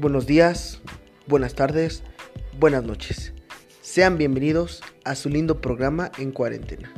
buenos días, buenas tardes, buenas noches. Sean bienvenidos a su lindo programa en cuarentena.